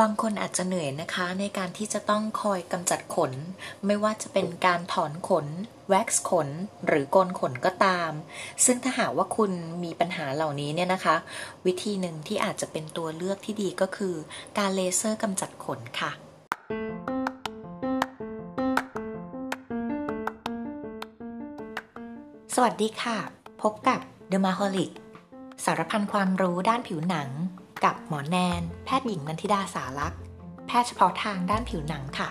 บางคนอาจจะเหนื่อยนะคะ ในการที่จะต้องคอยกำจัดขน ไม่ว่าจะเป็นการถอนขน แว็กซ์ขน หรือโกนขนก็ตาม ซึ่งถ้าหากว่าคุณมีปัญหาเหล่านี้เนี่ยนะคะ วิธีหนึ่งที่อาจจะเป็นตัวเลือกที่ดีก็คือ การเลเซอร์กำจัดขนค่ะสวัสดีค่ะ พบกับ The m a h o l i c สารพันความรู้ด้านผิวหนัง กับหมอแนน แพทย์หญิงนันทิดาสารักษ์แพทย์เฉพาะทางด้านผิวหนังค่ะ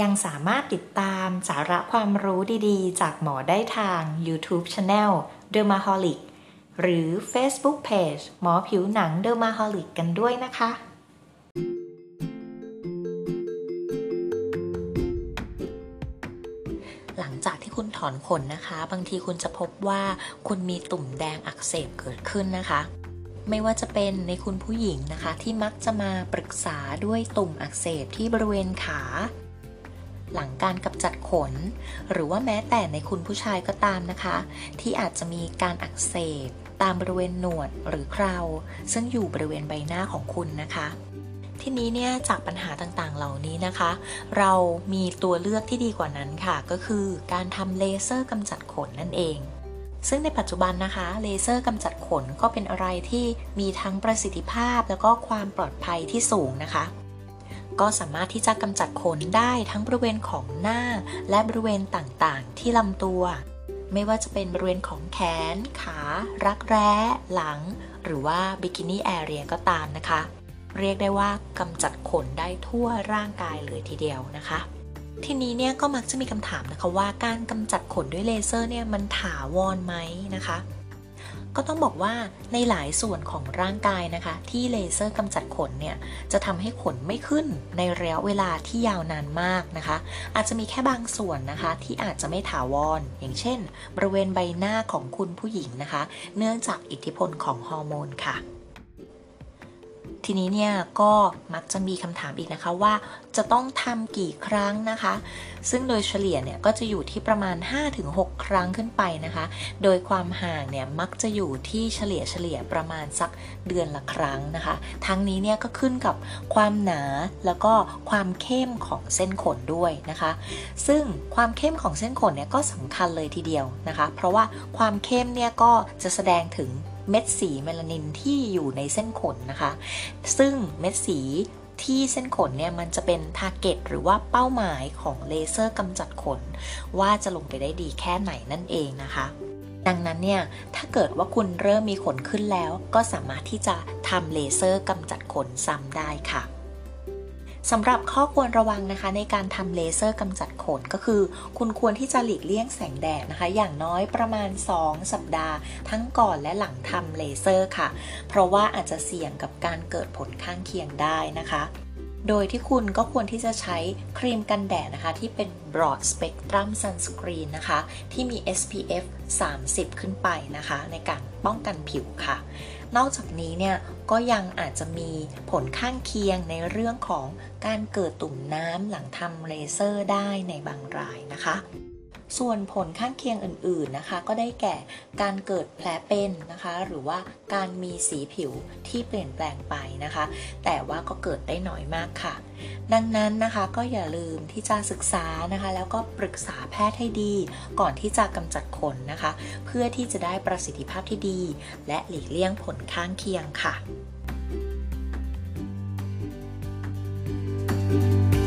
ยังสามารถติดตามสาระความรู้ดีๆ จากหมอได้ทาง YouTube Channel Dermaholic หรือ Facebook Page หมอผิวหนัง Dermaholic กันด้วยนะคะ หลังจากที่คุณถอนขนนะคะ บางทีคุณจะพบว่าคุณมีตุ่มแดงอักเสบเกิดขึ้นนะคะไม่ว่าจะเป็นในคุณผู้หญิงนะคะ ที่มักจะมาปรึกษาด้วยตุ่มอักเสบที่บริเวณขา หลังการกำจัดขน หรือว่าแม้แต่ในคุณผู้ชายก็ตามนะคะ ที่อาจจะมีการอักเสบตามบริเวณหนวดหรือเคราซึ่งอยู่บริเวณใบหน้าของคุณนะคะ ทีนี้เนี่ยจากปัญหาต่างๆ เหล่านี้นะคะ เรามีตัวเลือกที่ดีกว่านั้นค่ะ ก็คือการทำเลเซอร์กำจัดขนนั่นเอง ซึ่งในปัจจุบันนะคะเลเซอร์กำจัดขนก็เป็นอะไรที่มีทั้งประสิทธิภาพ แล้วก็ความปลอดภัยที่สูงนะคะ ก็สามารถที่จะกำจัดขนได้ทั้งบริเวณของหน้า และบริเวณต่างๆ ที่ลำตัว ไม่ว่าจะเป็นบริเวณของแขน ขา รักแร้ หลัง หรือว่าบิกินี่แอเรียก็ตามนะคะ เรียกได้ว่ากำจัดขนได้ทั่วร่างกายเลยทีเดียวนะคะ ทีนี้เนี่ยก็มักจะมีคำถามนะคะว่าการกำจัดขนด้วยเลเซอร์เนี่ยมันถาวรไหมนะคะ ก็ต้องบอกว่าในหลายส่วนของร่างกายนะคะ ที่เลเซอร์กำจัดขนเนี่ยจะทำให้ขนไม่ขึ้นในระยะเวลาที่ยาวนานมากนะคะ อาจจะมีแค่บางส่วนนะคะ ที่อาจจะไม่ถาวรอย่างเช่น บริเวณใบหน้าของคุณผู้หญิงนะคะ เนื่องจากอิทธิพลของฮอร์โมนค่ะ ทีนี้เนี่ยก็มักจะมีคำถามอีกนะคะว่าจะต้องทำกี่ครั้งนะคะ ซึ่งโดยเฉลี่ยเนี่ยก็จะอยู่ที่ประมาณ 5-6 ครั้งขึ้นไปนะคะ โดยความห่างเนี่ยมักจะอยู่ที่เฉลี่ยเฉลี่ยประมาณสักเดือนละครั้งนะคะ ทั้งนี้เนี่ยก็ขึ้นกับความหนาแล้วก็ความเข้มของเส้นขนด้วยนะคะ ซึ่งความเข้มของเส้นขนเนี่ยก็สำคัญเลยทีเดียวนะคะ เพราะว่าความเข้มเนี่ยก็จะแสดงถึง เม็ดสีเมลานินที่อยู่ในเส้นขนนะคะ ซึ่งเม็ดสีที่เส้นขนเนี่ยมันจะเป็น target หรือว่าเป้าหมายของเลเซอร์กำจัดขน ว่าจะลงไปได้ดีแค่ไหนนั่นเองนะคะ ดังนั้นเนี่ยถ้าเกิดว่าคุณเริ่มมีขนขึ้นแล้ว ก็สามารถที่จะทำเลเซอร์กำจัดขนซ้ำได้ค่ะ สำหรับข้อควรระวังนะคะ ในการทำเลเซอร์กำจัดขนก็คือ คุณควรที่จะหลีกเลี่ยงแสงแดดนะคะ อย่างน้อยประมาณ 2 สัปดาห์ ทั้งก่อนและหลังทำเลเซอร์ค่ะ เพราะว่าอาจจะเสี่ยงกับการเกิดผลข้างเคียงได้นะคะ โดยที่คุณก็ควรที่จะใช้ครีมกันแดดนะคะ ที่เป็น broad spectrum sunscreen นะคะ ที่มี SPF 30 ขึ้นไปนะคะ ในการป้องกันผิวค่ะ นอกจากนี้เนี่ยก็ยังอาจจะมีผลข้างเคียงในเรื่องของการเกิดตุ่มน้ำหลังทำเลเซอร์ได้ในบางรายนะคะ ส่วนผลข้างเคียงอื่นๆนะคะ ก็ได้แก่การเกิดแผลเป็นนะคะ หรือว่าการมีสีผิวที่เปลี่ยนแปลงไปนะคะ แต่ว่าก็เกิดได้น้อยมากค่ะ ดังนั้นนะคะก็อย่าลืมที่จะศึกษานะคะ แล้วก็ปรึกษาแพทย์ให้ดี ก่อนที่จะกำจัดขนนะคะ เพื่อที่จะได้ประสิทธิภาพที่ดี และหลีกเลี่ยงผลข้างเคียงค่ะ thank you